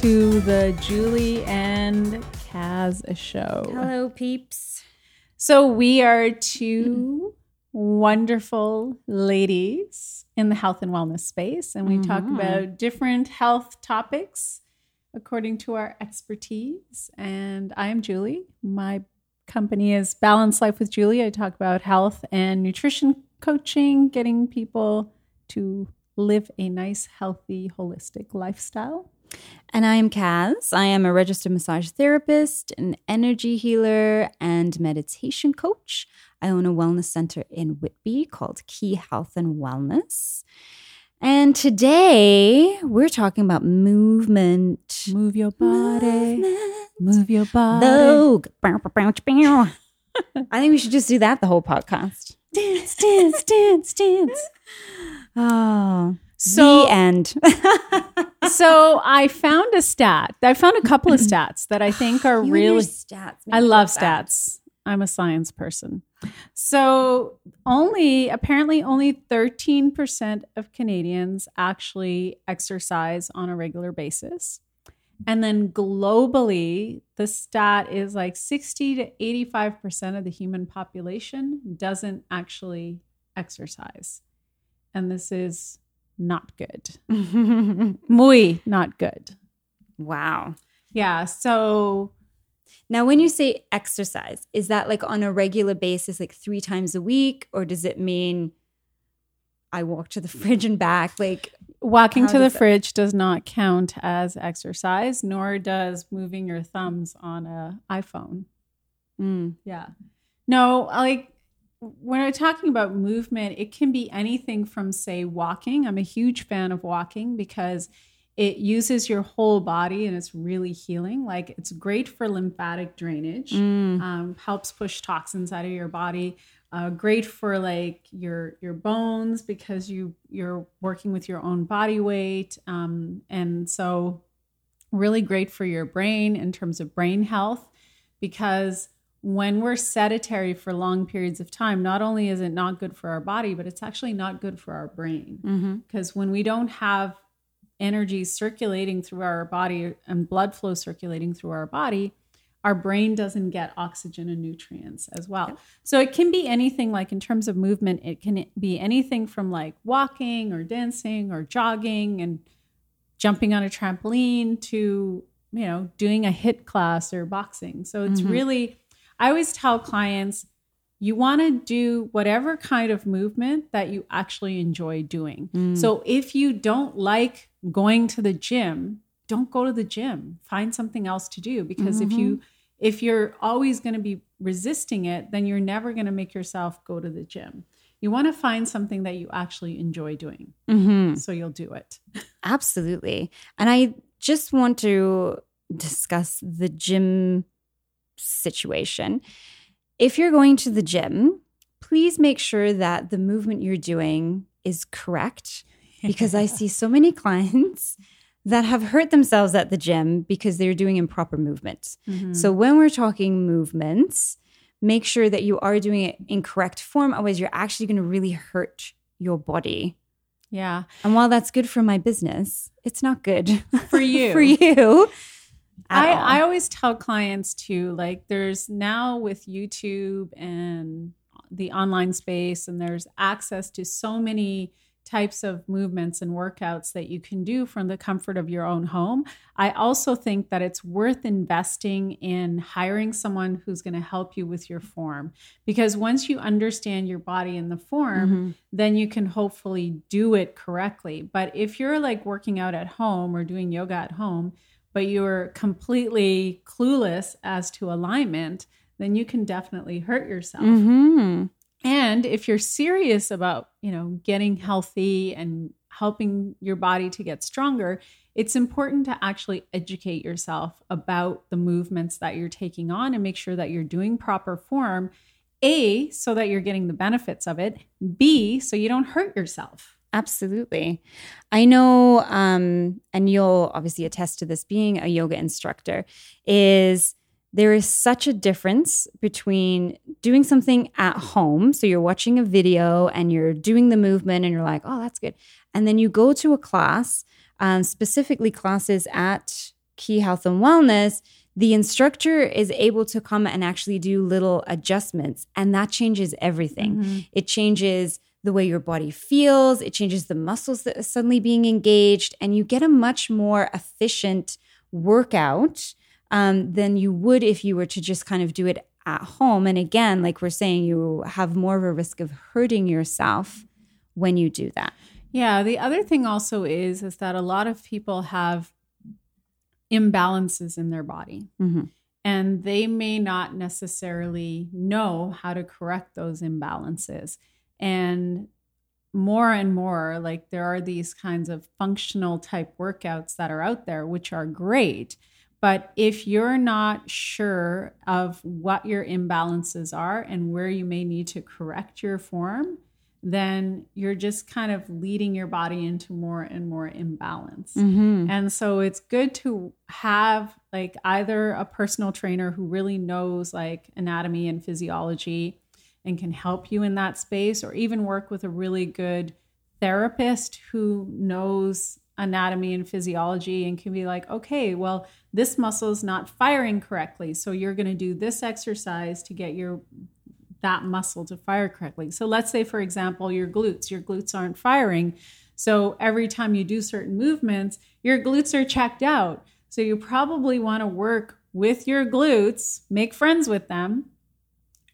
to the Julie and Kaz show. Hello, peeps. So, we are two wonderful ladies in the health and wellness space, and we talk Mhm. about different health topics according to our expertise. And I am Julie. My company is Balance Life with Julie. I talk about health and nutrition coaching, getting people to live a nice, healthy, holistic lifestyle. And I am Kaz. I am a registered massage therapist, an energy healer, and meditation coach. I own a wellness center in Whitby called Ki Health and Wellness. And today we're talking about movement. Move your body. Movement. Move your body. Vogue. I think we should just do that the whole podcast. Dance, dance, dance, dance. Oh, So- the end. so I found a stat. I found a couple of stats that I think are You really. stats. I love stats. I'm a science person. So only apparently only 13% of Canadians actually exercise on a regular basis. And then globally, the stat is like 60 to 85% of the human population doesn't actually exercise. And this is not good. Muy not good. wow. Yeah. So Now, when you say exercise, is that like on a regular basis, like three times a week, or does it mean I walk to the fridge and back? Like, walking to the that- fridge does not count as exercise, nor does moving your thumbs on a iPhone. mm, Yeah. No, like when we're talking about movement, it can be anything from, say, walking. I'm a huge fan of walking because it uses your whole body and it's really healing. Like it's great for lymphatic drainage, mm, um, helps push toxins out of your body. Uh, great for like your your bones because you you're working with your own body weight, um, and so really great for your brain in terms of brain health because when we're sedentary for long periods of time, not only is it not good for our body, but it's actually not good for our brain. Because when we don't have energy circulating through our body and blood flow circulating through our body, our brain doesn't get oxygen and nutrients as well. So it can be anything like in terms of movement, it can be anything from like walking or dancing or jogging and jumping on a trampoline to, you know, doing a HIIT class or boxing. So it's Mhm. really, I always tell clients, you want to do whatever kind of movement that you actually enjoy doing. Mm. So if you don't like going to the gym, don't go to the gym. Find something else to do because if you if you're always going to be resisting it, then you're never going to make yourself go to the gym. You want to find something that you actually enjoy doing. hmm So you'll do it. Absolutely. And I just want to discuss the gym situation. If you're going to the gym, please make sure that the movement you're doing is correct because I see so many clients that have hurt themselves at the gym because they're doing improper movements. Mhm. So when we're talking movements, make sure that you are doing it in correct form. Otherwise, you're actually going to really hurt your body. yeah. And while that's good for my business, it's not good For you. for you. I, all. I always tell clients too, like there's now with YouTube and the online space, and there's access to so many types of movements and workouts that you can do from the comfort of your own home. I also think that it's worth investing in hiring someone who's going to help you with your form because once you understand your body and the form, Mhm. then you can hopefully do it correctly. But if you're like working out at home or doing yoga at home, but you're completely clueless as to alignment, then you can definitely hurt yourself. Mhm. And if you're serious about, you know, getting healthy and helping your body to get stronger, it's important to actually educate yourself about the movements that you're taking on and make sure that you're doing proper form. A, so that you're getting the benefits of it. B, so you don't hurt yourself. Absolutely. I know, um, and you'll obviously attest to this being a yoga instructor, is there is such a difference between doing something at home. So you're watching a video and you're doing the movement and you're like, oh, that's good. And then you go to a class, um, specifically classes at Ki Health and Wellness, the instructor is able to come and actually do little adjustments, and that changes everything. Mm-hmm. It changes the way your body feels, it changes the muscles that are suddenly being engaged, and you get a much more efficient workout um, than you would if you were to just kind of do it at home. And again, like we're saying, you have more of a risk of hurting yourself when you do that. Yeah, the other thing also is is that a lot of people have imbalances in their body. Mm-hmm. And they may not necessarily know how to correct those imbalances. And more and more, like there are these kinds of functional type workouts that are out there, which are great. But if you're not sure of what your imbalances are and where you may need to correct your form, then you're just kind of leading your body into more and more imbalance. Mm-hmm. And so it's good to have like either a personal trainer who really knows like anatomy and physiology and can help you in that space, or even work with a really good therapist who knows anatomy and physiology and can be like, okay, well, this muscle is not firing correctly. So you're going to do this exercise to get your that muscle to fire correctly. So let's say, for example, your glutes, your glutes aren't firing. So every time you do certain movements, your glutes are checked out. So you probably want to work with your glutes, make friends with them,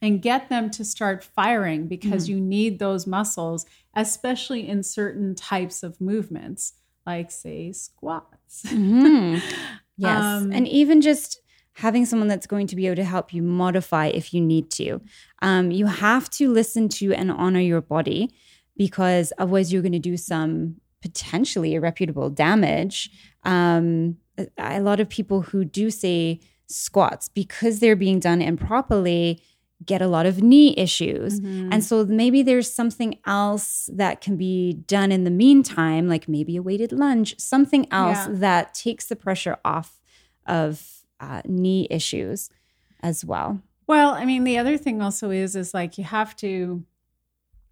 and get them to start firing because mm. you need those muscles, especially in certain types of movements, like, say, squats. Mm-hmm. Yes. Um, and even just having someone that's going to be able to help you modify if you need to. Um, you have to listen to and honor your body because otherwise you're going to do some potentially irreputable damage. Um, a lot of people who do say squats because they're being done improperly get a lot of knee issues. Mm-hmm. And so maybe there's something else that can be done in the meantime, like maybe a weighted lunge, something else yeah. that takes the pressure off of uh, knee issues as well. Well, I mean, the other thing also is is like you have to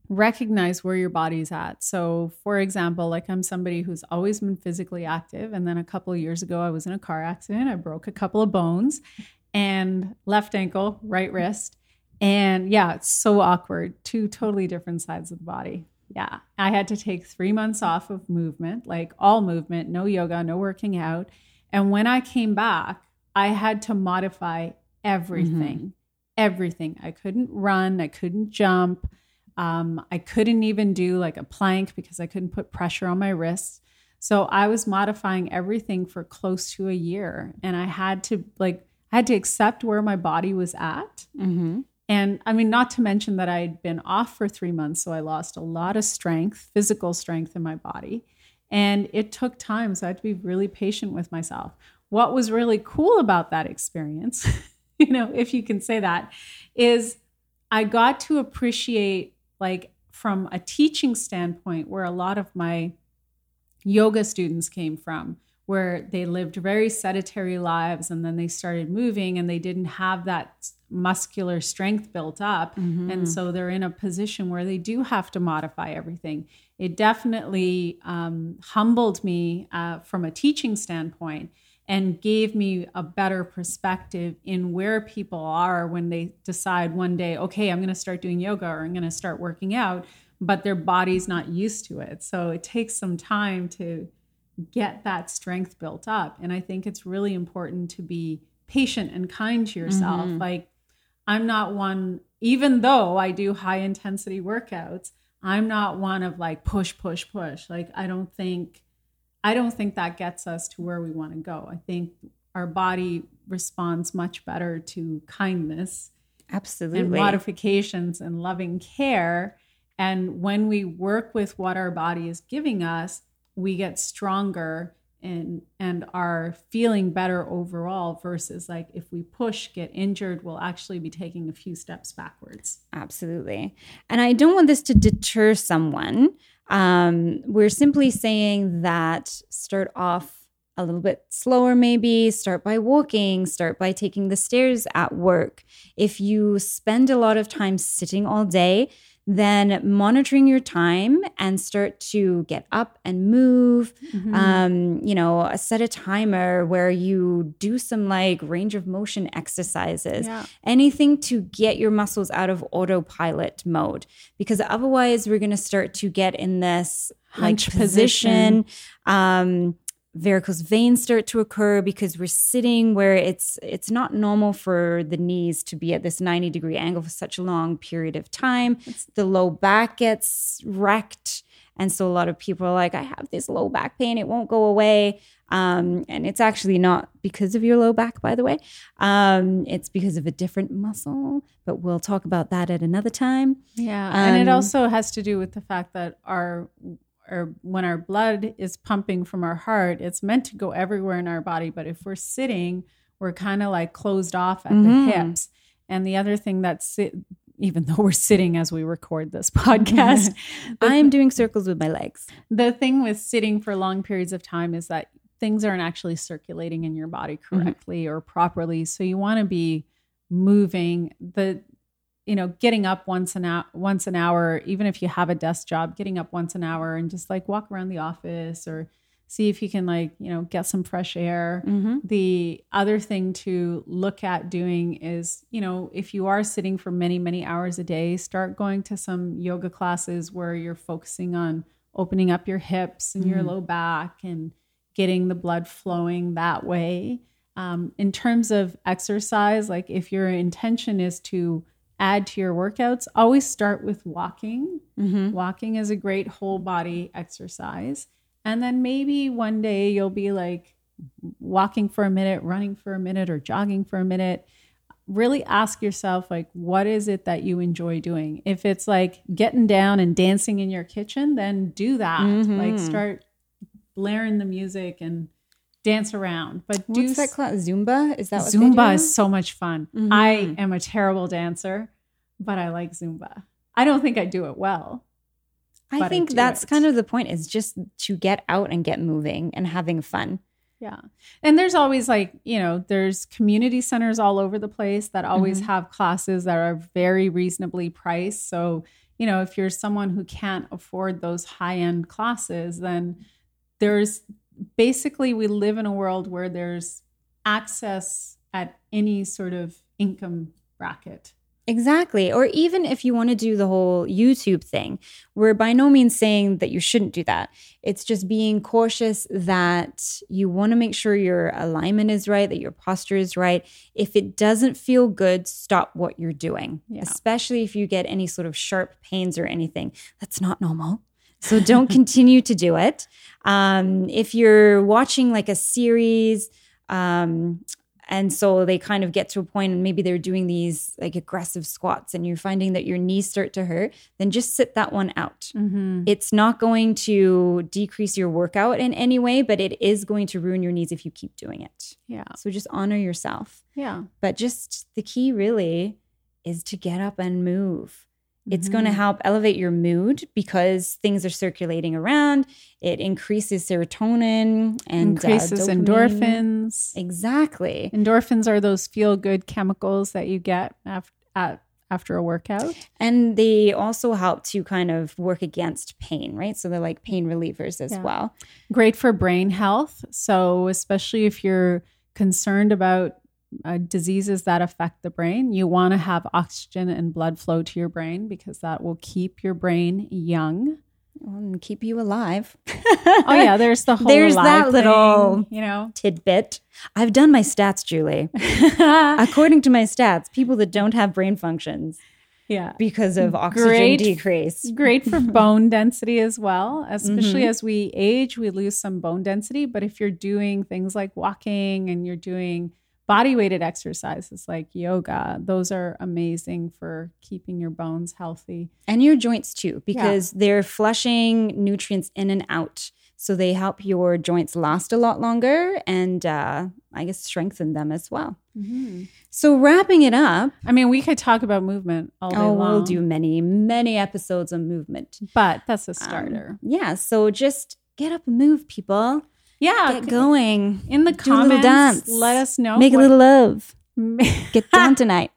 recognize where your body's at. So, for example, like I'm somebody who's always been physically active, and then a couple of years ago, I was in a car accident. I broke a couple of bones, and left ankle, right wrist, and yeah, it's so awkward. Two totally different sides of the body. Yeah, I had to take three months off of movement, like all movement, no yoga, no working out. And when I came back, I had to modify everything, mm-hmm. everything. I couldn't run, I couldn't jump. Um, I couldn't even do like a plank because I couldn't put pressure on my wrists. So I was modifying everything for close to a year. And I had to like, I had to accept where my body was at. Mm-hmm. And I mean, not to mention that I'd been off for three months. So I lost a lot of strength, physical strength in my body. And it took time. So I had to be really patient with myself what was really cool about that experience, you know, if you can say that, is I got to appreciate, like, from a teaching standpoint, where a lot of my yoga students came from, where they lived very sedentary lives and then they started moving and they didn't have that muscular strength built up. Mm-hmm. And so they're in a position where they do have to modify everything. It definitely um, humbled me uh, from a teaching standpoint and gave me a better perspective in where people are when they decide one day, okay, I'm going to start doing yoga or I'm going to start working out, but their body's not used to it. So it takes some time to get that strength built up. And I think it's really important to be patient and kind to yourself. Mm-hmm. Like, I'm not one, even though I do high intensity workouts, I'm not one of like push, push, push. Like, I don't think I don't think that gets us to where we want to go. I think our body responds much better to kindness. Absolutely. And modifications and loving care. And when we work with what our body is giving us, we get stronger and and are feeling better overall versus like if we push get injured we'll actually be taking a few steps backwards. Absolutely. And i don't want this to deter someone. Um, we're simply saying that start off a little bit slower, maybe. Start by walking, start by taking the stairs at work. If you spend a lot of time sitting all day, then monitoring your time and start to get up and move. Mhm. Um, you know, set a timer where you do some like range of motion exercises yeah. anything to get your muscles out of autopilot mode because otherwise we're going to start to get in this like Hunch position um varicose veins start to occur because we're sitting where it's it's not normal for the knees to be at this 90 degree angle for such a long period of time. It's, the low back gets wrecked. And so a lot of people are like i have this low back pain. It won't go away. Um, and it's actually not because of your low back by the way. Um, it's because of a different muscle but we'll talk about that at another time. Yeah, and it Um, also has to do with the fact that our or when our blood is pumping from our heart, it's meant to go everywhere in our body. But if we're sitting, we're kind of like closed off at Mhm. the hips. And the other thing that's even though we're sitting as we record this podcast, i'm doing circles with my legs the thing with sitting for long periods of time is that things aren't actually circulating in your body correctly or properly. So you want to be moving the you know getting up once an hour once an hour even if you have a desk job getting up once an hour and just like walk around the office or see if you can like you know get some fresh air mm-hmm. the other thing to look at doing is you know if you are sitting for many many hours a day start going to some yoga classes where you're focusing on opening up your hips and your Mhm. low back and getting the blood flowing that way um, in terms of exercise like if your intention is to add to your workouts always start with walking Mm-hmm. Walking is a great whole body exercise. And then maybe one day you'll be like walking for a minute, running for a minute, or jogging for a minute. Really ask yourself, like, what is it that you enjoy doing? If it's like getting down and dancing in your kitchen, then do that. Mhm. Like, start blaring the music and dance around. But do what's that class zumba is that what Zumba is so much fun. Mhm. I am a terrible dancer, but I like Zumba. I don't think I do it well. I but I think that's it. kind of the point is just to get out and get moving and having fun. Yeah. And there's always like, you know, there's community centers all over the place that always Mhm. have classes that are very reasonably priced. So, you know, if you're someone who can't afford those high end classes, then there's basically, we live in a world where there's access at any sort of income bracket. Exactly. Or even if you want to do the whole YouTube thing, we're by no means saying that you shouldn't do that. It's just being cautious that you want to make sure your alignment is right, that your posture is right. If it doesn't feel good, stop what you're doing, Yeah. especially if you get any sort of sharp pains or anything. That's not normal. So don't continue to do it. Um, if you're watching like a series, um, and so they kind of get to a point and maybe they're doing these like aggressive squats and you're finding that your knees start to hurt, then just sit that one out. Mm-hmm. It's not going to decrease your workout in any way, but it is going to ruin your knees if you keep doing it. Yeah. So just honor yourself. Yeah. But just the key really is to get up and move. It's going to help elevate your mood because things are circulating around. It increases serotonin and uh, increases dopamine. endorphins. Exactly. Endorphins are those feel good chemicals that you get after, after a workout. And they also help to kind of work against pain, right? So they're like pain relievers as Yeah. well. Great for brain health. So, especially if you're concerned about uh, diseases that affect the brain, you want to have oxygen and blood flow to your brain because that will keep your brain young. And keep you alive. Oh, yeah, there's the whole There's that thing, little- you know. tidbit. I've done my stats, Julie. According to my stats, people that don't have brain functions yeah. because of oxygen Great. decrease. Great for bone density as well, especially Mhm. as we age, we lose some bone density. But if you're doing things like walking and you're doing body weighted exercises like yoga, those are amazing for keeping your bones healthy. And your joints too, because they're flushing nutrients in and out. So they help your joints last a lot longer and uh, I guess strengthen them as well. So wrapping it up, I mean, we could talk about movement all day oh, long, we'll do many, many episodes on movement. but that's a Um, starter. yeah, so just get up and move, people. Yeah, Get going. in the comments. dance. Let us know. Make a little love. Get down tonight.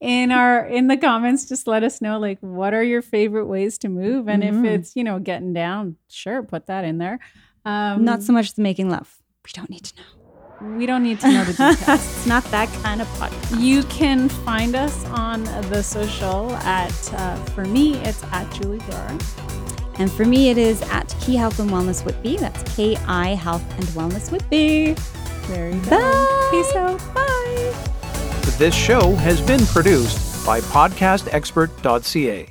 in our in the comments just let us know like what are your favorite ways to move and Mhm. if it's you know getting down sure put that in there um Not so much the making love. We don't need to know. we don't need to know the details it's not that kind of podcast. you can find us on the social at uh, for me it's at julie Dora. And for me, it is at Ki Health and Wellness Whitby. That's K I Health and Wellness Whitby. there you go Bye. peace out bye This show has been produced by podcastexpert.ca.